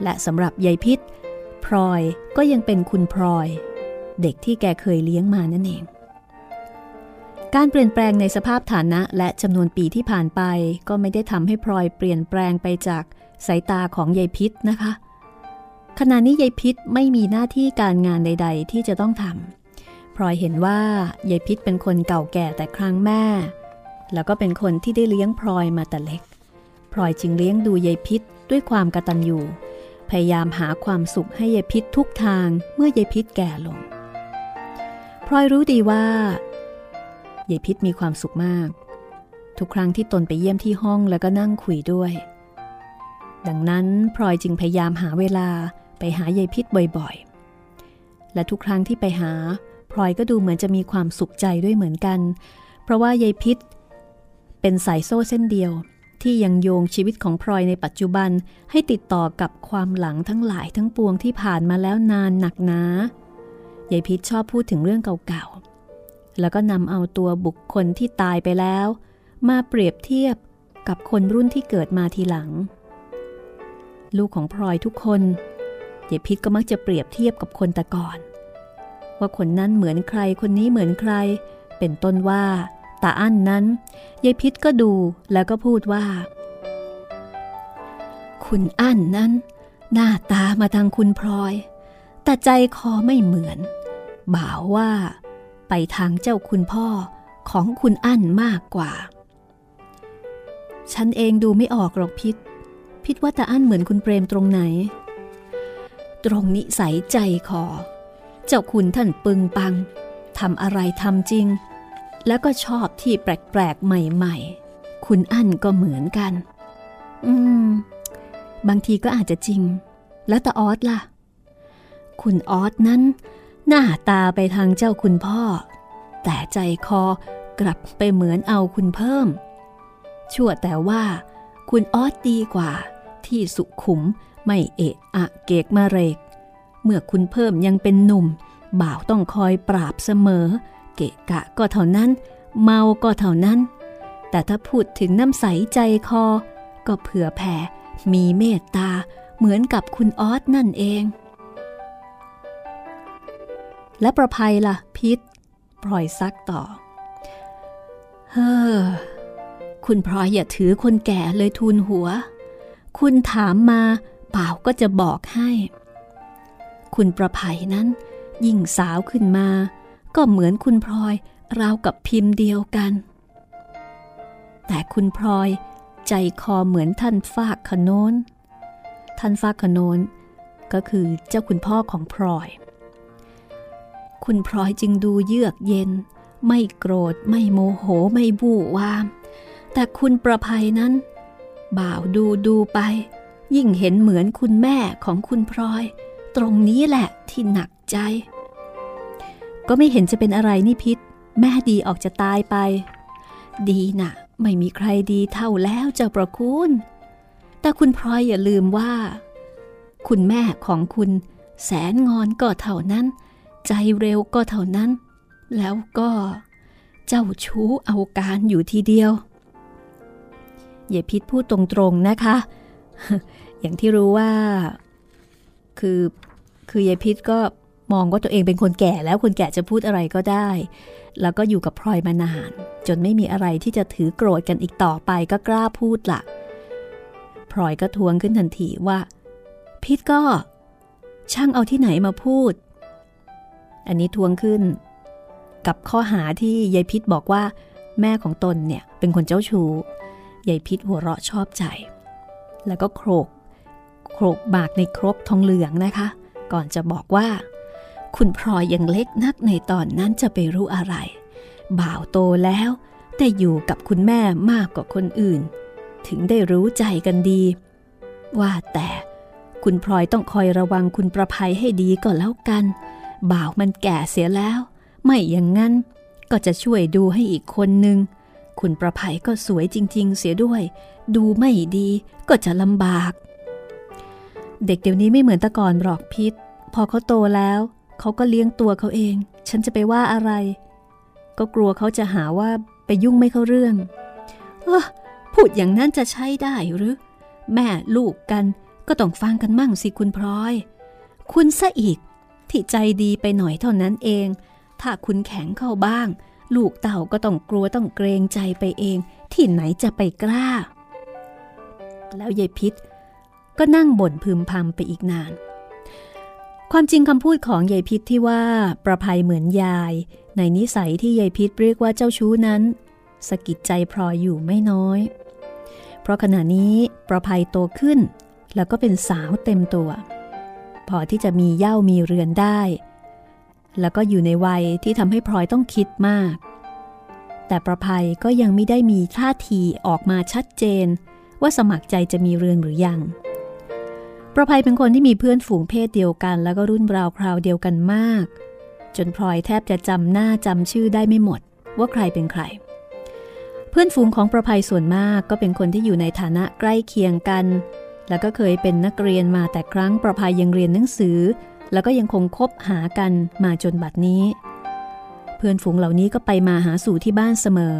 และสำหรับยายพิษพลอยก็ยังเป็นคุณพลอย เด็กที่แกเคยเลี้ยงมานั่นเอง การเปลี่ยนแปลงในสภาพฐานะและจำนวนปีที่ผ่านไป ก็ไม่ได้ทำให้พลอยเปลี่ยนแปลงไปจากสายตาของยายพิษนะคะ ขณะนี้ยายพิษไม่มีหน้าที่การงานใด ๆ ที่จะต้องทำพลอยเห็นว่ายายพิษเป็นคนเก่าแก่แต่ครั้งแม่ แล้วก็เป็นคนที่ได้เลี้ยงพลอยมาแต่เล็ก พลอยจึงเลี้ยงดูยายพิษด้วยความกตัญญูพยายามหาความสุขให้ยายพิษทุกทางเมื่อยายพิษแก่ลง พลอยรู้ดีว่ายายพิษมีความสุขมาก ทุกครั้งที่ตนไปเยี่ยมที่ห้องแล้วก็นั่งคุยด้วย ดังนั้นพลอยจึงพยายามหาเวลาไปหายายพิษบ่อยๆ และทุกครั้งที่ไปหาพลอยก็ดูเหมือนจะมีความสุขใจด้วยเหมือนกัน เพราะว่ายายพิษเป็นสายโซ่เส้นเดียว ที่ยังโยงชีวิตของพลอยในปัจจุบันให้ติดต่อกับความหลังทั้งหลายทั้งปวงที่ผ่านมาแล้วนานหนักหนายายพิษชอบพูดถึงเรื่องเก่าๆ แล้วก็นำเอาตัวบุคคลที่ตายไปแล้ว มาเปรียบเทียบกับคนรุ่นที่เกิดมาทีหลัง ลูกของพลอยทุกคนยายพิษก็มักจะเปรียบเทียบกับคนแต่ก่อน ว่าคนนั้นเหมือนใครคนนี้เหมือนใคร เป็นต้นว่า ตาอั้นนั้นยายพิษก็ดูแล้วก็พูดว่า คุณอั้นนั้น หน้าตามาทางคุณพลอย แต่ใจคอไม่เหมือน บ่าวว่า ไปทางเจ้าคุณพ่อของคุณอั้นมากกว่า ฉันเองดูไม่ออกหรอกพิษ พิษว่าตาอั้นเหมือนคุณเปรมตรงไหน ตรงนิสัยใจคอ เจ้าคุณท่านปึงปังทำอะไรทำจริง แล้วก็ชอบที่แปลกๆ ใหม่ๆ คุณอั้นก็เหมือนกัน อืม บางทีก็อาจจะจริง แล้วตาออสล่ะ คุณออสนั้น หน้าตาไปทางเจ้าคุณพ่อ แต่ใจคอกลับไปเหมือนเอาคุณเพิ่ม ชั่วแต่ว่าคุณออสดีกว่า ที่สุขุมไม่เอะอะเกกมาเรก เมื่อคุณเพิ่มยังเป็นหนุ่ม บ่าวต้องคอยปราบเสมอ เกะกะก็เท่านั้น เมาก็เท่านั้น แต่ถ้าพูดถึงน้ำใสใจคอ ก็เผื่อแผ่ มีเมตตา เหมือนกับคุณออสนั่นเอง และประภัยละ่ะ พิษพลอยซักต่อ เฮ้อ คุณพลอยอย่าถือคนแก่เลยทูลหัว คุณถามมาเปล่าก็จะบอกให้ คุณประภัยนั้นยิ่งสาวขึ้นมา ก็เหมือนคุณพลอยราวกับพิมพ์เดียวกัน แต่คุณพลอยใจคอเหมือนท่านฟากขนนท่านฟากขนนก็คือเจ้าคุณพ่อของพลอย คุณพลอยจึงดูเยือกเย็น ไม่โกรธไม่โมโหไม่บู่วาม แต่คุณประภัยนั้น บ่าวดูดูไป ยิ่งเห็นเหมือนคุณแม่ของคุณพลอย ตรงนี้แหละที่หนักใจ ก็ไม่เห็นจะเป็นอะไรนี่พิษ แม่ดีออกจะตายไป ดีนะ่ะ ไม่มีใครดีเท่าแล้วเจ้าประคุณ แต่คุณพลอยอย่าลืมว่า คุณแม่ของคุณ แสนงอนก็เท่านั้น ใจเร็วก็เท่านั้น แล้วก็เจ้าชู้เอาการอยู่ทีเดียวอย่าพิษพูดตรงๆนะคะ อย่างที่รู้ว่า คือคือยายพิษก็ มองว่าตัวเองเป็นคนแก่แล้วคนแก่จะพูดอะไรก็ได้ แล้วก็อยู่กับพลอยมานาน จนไม่มีอะไรที่จะถือโกรธกันอีกต่อไปก็กล้าพูดละ่ะพลอยก็ทวงขึ้นทันทีว่า พิษก็ ช่างเอาที่ไหนมาพูด อันนี้ทวงขึ้น กับข้อหาที่ยายพิษบอกว่า แม่ของตนเนี่ยเป็นคนเจ้าชู้ยายพิษหัวเราะชอบใจ แล้วก็โครกโครกบากในครกทองเหลืองนะคะ ก่อนจะบอกว่า คุณพลอยยังเล็กนักในตอนนั้นจะไปรู้อะไร บ่าวโตแล้ว แต่อยู่กับคุณแม่มากกว่าคนอื่น ถึงได้รู้ใจกันดี ว่าแต่คุณพลอยต้องคอยระวังคุณประภัยให้ดีก่อนแล้วกัน บ่าวมันแก่เสียแล้ว ไม่อย่างนั้นก็จะช่วยดูให้อีกคนนึง คุณประภัยก็สวยจริง ๆ เสียด้วย ดูไม่ดีก็จะลำบาก เด็กเดี๋ยวนี้ไม่เหมือนตะก่อนหรอกพิษ พอเขาโตแล้ว เขาก็เลี้ยงตัวเขาเอง ฉันจะไปว่าอะไร ก็กลัวเขาจะหาว่าไปยุ่งไม่เข้าเรื่องเออพูดอย่างนั้นจะใช้ได้หรือ แม่ลูกกันก็ต้องฟังกันมั่งสิคุณพลอย คุณซะอีก ที่ใจดีไปหน่อยเท่านั้นเอง ถ้าคุณแข็งเข้าบ้าง ลูกเต่าก็ต้องกลัวต้องเกรงใจไปเอง ที่ไหนจะไปกล้า แล้วยายพิษก็นั่งบ่นพึมพำไปอีกนาน ความจริงคำพูดของยายพิษที่ว่าประภัยเหมือนยาย ในนิสัยที่ยายพิษเรียกว่าเจ้าชู้นั้นสะกิดใจพลอยอยู่ไม่น้อย เพราะขณะนี้ประภัยโตขึ้น แล้วก็เป็นสาวเต็มตัว พอที่จะมีเย่ามีเรือนได้ แล้วก็อยู่ในวัยที่ทำให้พลอยต้องคิดมาก แต่ประภัยก็ยังไม่ได้มีท่าทีออกมาชัดเจน ว่าสมัครใจจะมีเรือนหรือยัง ประภัยเป็นคนที่มีเพื่อนฝูงเพศเดียวกัน แล้วก็รุ่นราวคราวเดียวกันมาก จนพลอยแทบจะจำหน้าจำชื่อได้ไม่หมด ว่าใครเป็นใคร เพื่อนฝูงของประภัยส่วนมากก็เป็นคนที่อยู่ในฐานะใกล้เคียงกัน แล้วก็เคยเป็นนักเรียนมาแต่ครั้งประภัยยังเรียนหนังสือ แล้วก็ยังคงคบหากันมาจนบัดนี้ เพื่อนฝูงเหล่านี้ก็ไปมาหาสู่ที่บ้านเสมอ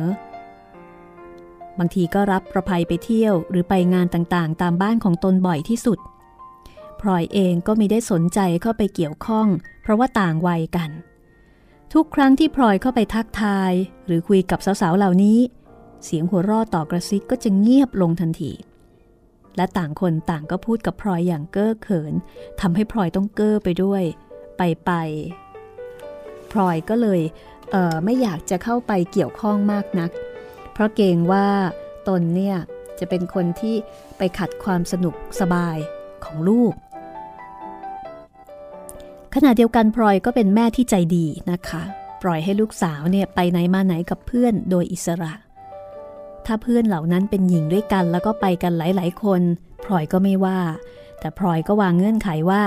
บางทีก็รับประภัยไปเที่ยวหรือไปงานต่างๆ ตามบ้านของตนบ่อยที่สุด พลอยเองก็มีได้สนใจเข้าไปเกี่ยวข้อง เพราะว่าต่างวัยกัน ทุกครั้งที่พลอยเข้าไปทักทาย หรือคุยกับสาวๆเหล่านี้ เสียงหัวราะต่อกระซิกก็จะเงียบลงทันที และต่างคนต่างก็พูดกับพลอยอย่างเก้อเขินทำให้พลอยต้องเก้อไปด้วย ไปไปพลอยก็เลยเไม่อยากจะเข้าไปเกี่ยวข้องมากนัก เพราะเกรงว่าตนเนี่ยจะเป็นคนที่ไปขัดความสนุกสบายของลูก ขณะเดียวกันพลอยก็เป็นแม่ที่ใจดีนะคะ ปล่อยให้ลูกสาวเนี่ยไปไหนมาไหนกับเพื่อนโดยอิสระ ถ้าเพื่อนเหล่านั้นเป็นหญิงด้วยกันแล้วก็ไปกันหลาย ๆ คนพลอยก็ไม่ว่า แต่พลอยก็วางเงื่อนไขว่า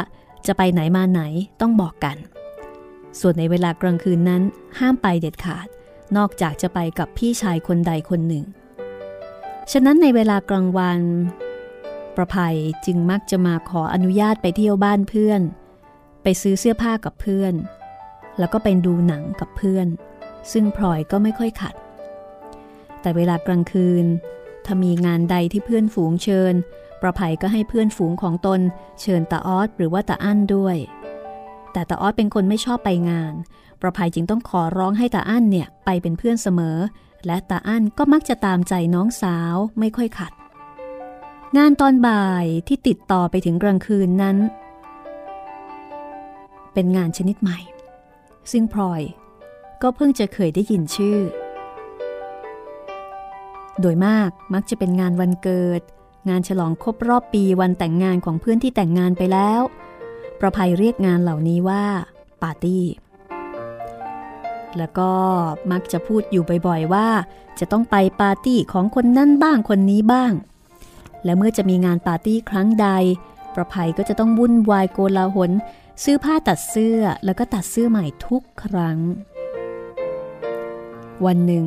จะไปไหนมาไหนต้องบอกกัน ส่วนในเวลากลางคืนนั้นห้ามไปเด็ดขาด นอกจากจะไปกับพี่ชายคนใดคนหนึ่ง ฉะนั้นในเวลากลางวัน ประภัยจึงมักจะมาขออนุญาตไปเที่ยวบ้านเพื่อน ไปซื้อเสื้อผ้ากับเพื่อน แล้วก็ไปดูหนังกับเพื่อน ซึ่งพลอยก็ไม่ค่อยขัด แต่เวลากลางคืน ถ้ามีงานใดที่เพื่อนฝูงเชิญ ประภัยก็ให้เพื่อนฝูงของตนเชิญตาออสหรือว่าตาอั้นด้วย แต่ตาออสเป็นคนไม่ชอบไปงาน ประภัยจึงต้องขอร้องให้ตาอั้นเนี่ยไปเป็นเพื่อนเสมอ และตาอั้นก็มักจะตามใจน้องสาวไม่ค่อยขัด งานตอนบ่ายที่ติดต่อไปถึงกลางคืนนั้น เป็นงานชนิดใหม่ ซึ่งพลอยก็เพิ่งจะเคยได้ยินชื่อ โดยมากมักจะเป็นงานวันเกิด งานฉลองครบรอบปีวันแต่งงานของเพื่อนที่แต่งงานไปแล้ว ประภัยเรียกงานเหล่านี้ว่า ปาร์ตี้ แล้วก็มักจะพูดอยู่บ่อยๆว่า จะต้องไปปาร์ตี้ของคนนั่นบ้างคนนี้บ้าง และเมื่อจะมีงานปาร์ตี้ครั้งใด ประภัยก็จะต้องวุ่นวายโกลาหล ซื้อผ้าตัดเสื้อแล้วก็ตัดเสื้อใหม่ทุกครั้ง วันหนึ่ง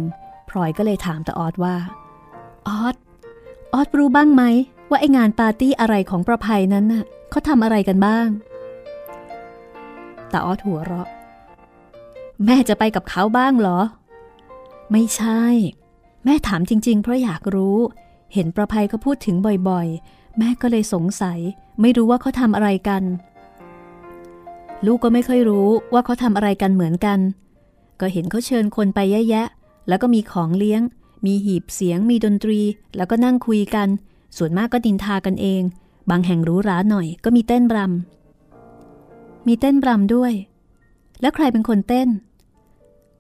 พลอยก็เลยถามตาออดว่าออดออดรู้บ้างไหม ว่าไองานปาร์ตี้อะไรของประภัยนั้นน่ะเขาทำอะไรกันบ้างตาออดหัวเราะ แม่จะไปกับเขาบ้างเหรอ ไม่ใช่ แม่ถามจริง ๆ เพราะอยากรู้ เห็นประภัยเขาพูดถึงบ่อยๆ แม่ก็เลยสงสัย ไม่รู้ว่าเขาทำอะไรกัน ลูกก็ไม่ค่อยรู้ว่าเขาทำอะไรกันเหมือนกัน ก็เห็นเขาเชิญคนไปแยะๆแล้วก็มีของเลี้ยง มีหีบเสียง มีดนตรี แล้วก็นั่งคุยกัน ส่วนมากก็ดินทากันเอง บางแห่งรู้ราหน่อย ก็มีเต้นรำมีเต้นรำด้วย แล้วใครเป็นคนเต้น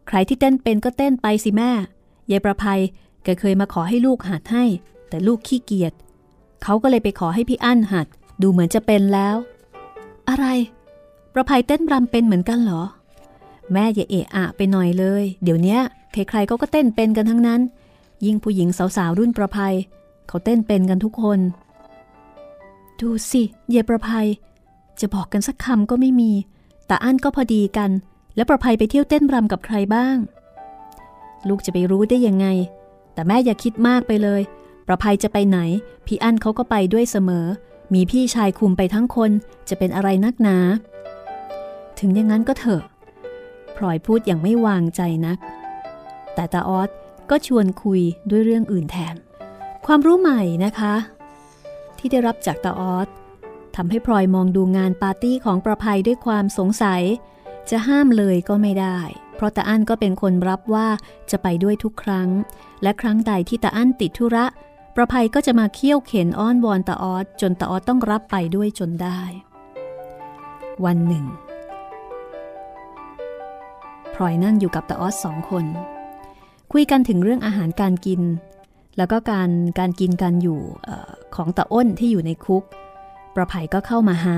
ใครที่เต้นเป็นก็เต้นไปสิแม่ยายประภัยแกเคยมาขอให้ลูกหัดให้ แต่ลูกขี้เกียจเขาก็เลยไปขอให้พี่อั้นหัด ดูเหมือนจะเป็นแล้ว อะไร ประภัยเต้นรำเป็นเหมือนกันเหรอ แม่อย่าเอะอะไปหน่อยเลย เดี๋ยวนี้ใครๆก็ก็เต้นเป็นกันทั้งนั้น ยิ่งผู้หญิงสาวๆรุ่นประภัย เขาเต้นเป็นกันทุกคน ดูสิเยประภัย จะบอกกันสักคำก็ไม่มี แต่อั้นก็พอดีกัน แล้วประภัยไปเที่ยวเต้นรำกับใครบ้าง ลูกจะไปรู้ได้ยังไง แต่แม่อย่าคิดมากไปเลย ประภัยจะไปไหน พี่อั้นเขาก็ไปด้วยเสมอ มีพี่ชายคุมไปทั้งคน จะเป็นอะไรนักหนา ถึงอย่างนั้นก็เถอะพลอยพูดอย่างไม่วางใจนัก แต่ตาออสก็ชวนคุยด้วยเรื่องอื่นแทน ความรู้ใหม่นะคะ ที่ได้รับจากตาออสทำให้พลอยมองดูงานปาร์ตี้ของประภัยด้วยความสงสัย จะห้ามเลยก็ไม่ได้ เพราะตาอั้นก็เป็นคนรับว่าจะไปด้วยทุกครั้ง และครั้งใดที่ตาอั้นติดธุระ ประภัยก็จะมาเคี่ยวเข็นอ้อนวอนตาออสจนตาออสต้องรับไปด้วยจนได้ วันหนึ่ง พลอยนั่งอยู่กับตาออสสองคน คุยกันถึงเรื่องอาหารการกิน แล้วก็การการกินกันอยู่อของตาอ้นที่อยู่ในคุก ประภัยก็เข้ามาหา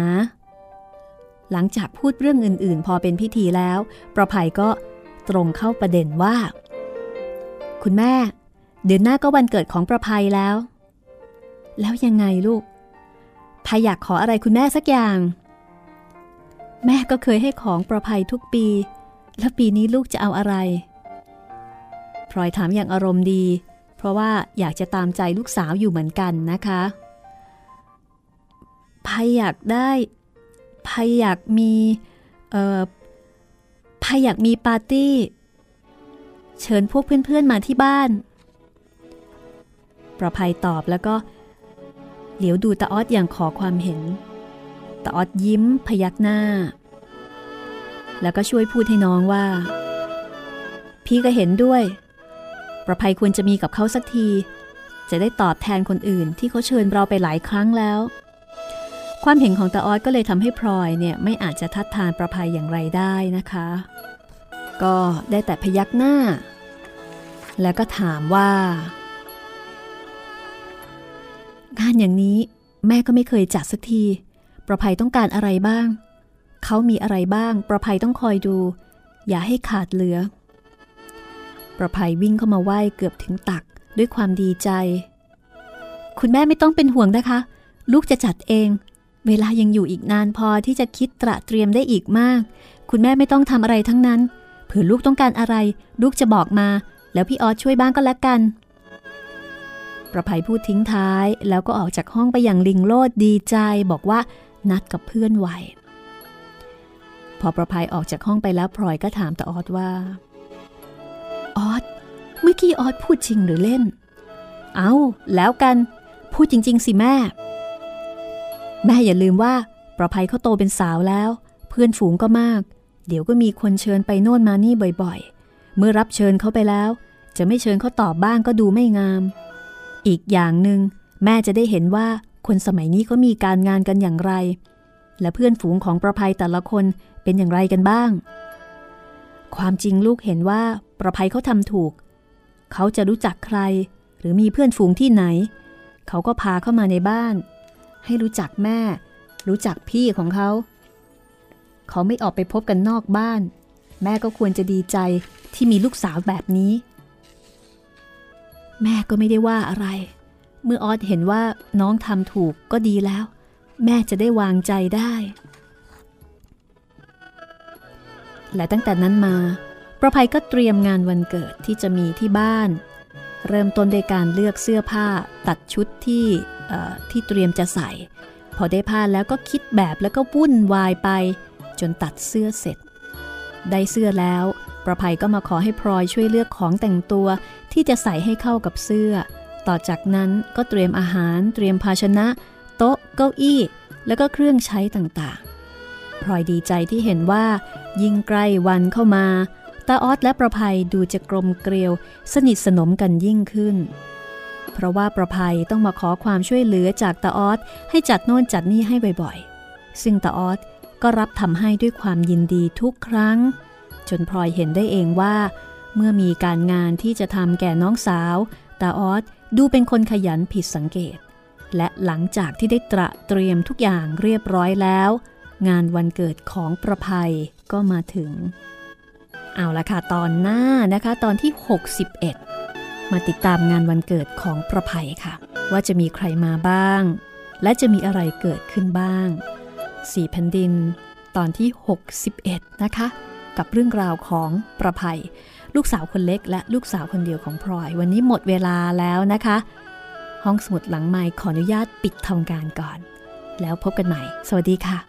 หลังจากพูดเรื่องอื่น ๆ พอเป็นพิธีแล้ว ประภัยก็ตรงเข้าประเด็นว่า คุณแม่ เดือนหน้าก็วันเกิดของประภัยแล้ว แล้วยังไงลูกพายอยากขออะไรคุณแม่สักอย่าง แม่ก็เคยให้ของประภัยทุกปี แล้วปีนี้ลูกจะเอาอะไรพลอยถามอย่างอารมณ์ดี เพราะว่าอยากจะตามใจลูกสาวอยู่เหมือนกันนะคะพายอยากได้พายอยากมีเอ่อพายอยากมีปาร์ตี้ เชิญพวกเพื่อนๆมาที่บ้าน ประภัยตอบแล้วก็เหลียวดูตาออดอย่างขอความเห็นตาออดยิ้มพยักหน้า แล้วก็ช่วยพูดให้น้องว่า พี่ก็เห็นด้วย ประภัยควรจะมีกับเขาสักที จะได้ตอบแทนคนอื่นที่เขาเชิญเราไปหลายครั้งแล้ว ความเห็นของตาออดก็เลยทำให้พลอยเนี่ยไม่อาจจะทัดทานประภัยอย่างไรได้นะคะ ก็ได้แต่พยักหน้า แล้วก็ถามว่า งานอย่างนี้แม่ก็ไม่เคยจัดสักที ประภัยต้องการอะไรบ้าง เขามีอะไรบ้าง ประภัยต้องคอยดู อย่าให้ขาดเหลือ ประภัยวิ่งเข้ามาไหว้เกือบถึงตักด้วยความดีใจ คุณแม่ไม่ต้องเป็นห่วงนะคะ ลูกจะจัดเอง เวลายังอยู่อีกนานพอที่จะคิดตระเตรียมได้อีกมาก คุณแม่ไม่ต้องทำอะไรทั้งนั้น เผื่อลูกต้องการอะไร ลูกจะบอกมา แล้วพี่ออสช่วยบ้างก็แล้วกัน ประภัยพูดทิ้งท้ายแล้วก็ออกจากห้องไปอย่างลิงโลดดีใจบอกว่านัดกับเพื่อนไว้ พอประภัยออกจากห้องไปแล้วพลอยก็ถามตาออดว่า ออดเมื่อกี้ออดพูดจริงหรือเล่น เอาแล้วกัน พูดจริง ๆ สิแม่ แม่อย่าลืมว่า ประภัยเขาโตเป็นสาวแล้ว เพื่อนฝูงก็มาก เดี๋ยวก็มีคนเชิญไปโน่นมานี่บ่อยๆ เมื่อรับเชิญเขาไปแล้ว จะไม่เชิญเขาตอบบ้างก็ดูไม่งาม อีกอย่างหนึง่งแม่จะได้เห็นว่าคนสมัยนี้เขามีการงานกันอย่างไร และเพื่อนฝูงของประภัยแต่ละคน เป็นอย่างไรกันบ้าง ความจริงลูกเห็นว่าประภัยเขาทำถูก เขาจะรู้จักใคร หรือมีเพื่อนฝูงที่ไหน เขาก็พาเข้ามาในบ้าน ให้รู้จักแม่ รู้จักพี่ของเขา เขาไม่ออกไปพบกันนอกบ้าน แม่ก็ควรจะดีใจที่มีลูกสาวแบบนี้ แม่ก็ไม่ได้ว่าอะไร เมื่อออสเห็นว่าน้องทำถูกก็ดีแล้ว แม่จะได้วางใจได้ และตั้งแต่นั้นมาประภัยก็เตรียมงานวันเกิดที่จะมีที่บ้าน เริ่มต้นโดยการเลือกเสื้อผ้าตัดชุดที่ที่เตรียมจะใส่ พอได้ผ้าแล้วก็คิดแบบแล้วก็วุ่นวายไป จนตัดเสื้อเสร็จ ได้เสื้อแล้ว ประภัยก็มาขอให้พลอยช่วยเลือกของแต่งตัวที่จะใส่ให้เข้ากับเสื้อ ต่อจากนั้นก็เตรียมอาหาร เตรียมภาชนะ โต๊ะ เก้าอี้ แล้วก็เครื่องใช้ต่างๆ พลอยดีใจที่เห็นว่า ยิ่งใกล้วันเข้ามาตาออสและประภัยดูจะกลมเกลียว สนิทสนมกันยิ่งขึ้น เพราะว่าประภัยต้องมาขอความช่วยเหลือจากตาออสให้จัดโน่นจัดนี่ให้บ่อยๆ ซึ่งตาออสก็รับทำให้ด้วยความยินดีทุกครั้ง จนพลอยเห็นได้เองว่า เมื่อมีการงานที่จะทำแก่น้องสาวตาออสดูเป็นคนขยันผิดสังเกต และหลังจากที่ได้ตระเตรียมทุกอย่างเรียบร้อยแล้ว งานวันเกิดของประภัยก็มาถึง เอาละค่ะตอนหน้านะคะตอนที่ 61 มาติดตามงานวันเกิดของประภัยค่ะ ว่าจะมีใครมาบ้าง และจะมีอะไรเกิดขึ้นบ้างสี่แผ่นดิน ตอนที่ 61 นะคะ กับเรื่องราวของประภัย ลูกสาวคนเล็กและลูกสาวคนเดียวของพลอย วันนี้หมดเวลาแล้วนะคะ ห้องสมุดหลังไม้ขออนุญาตปิดทำการก่อน แล้วพบกันใหม่ สวัสดีค่ะ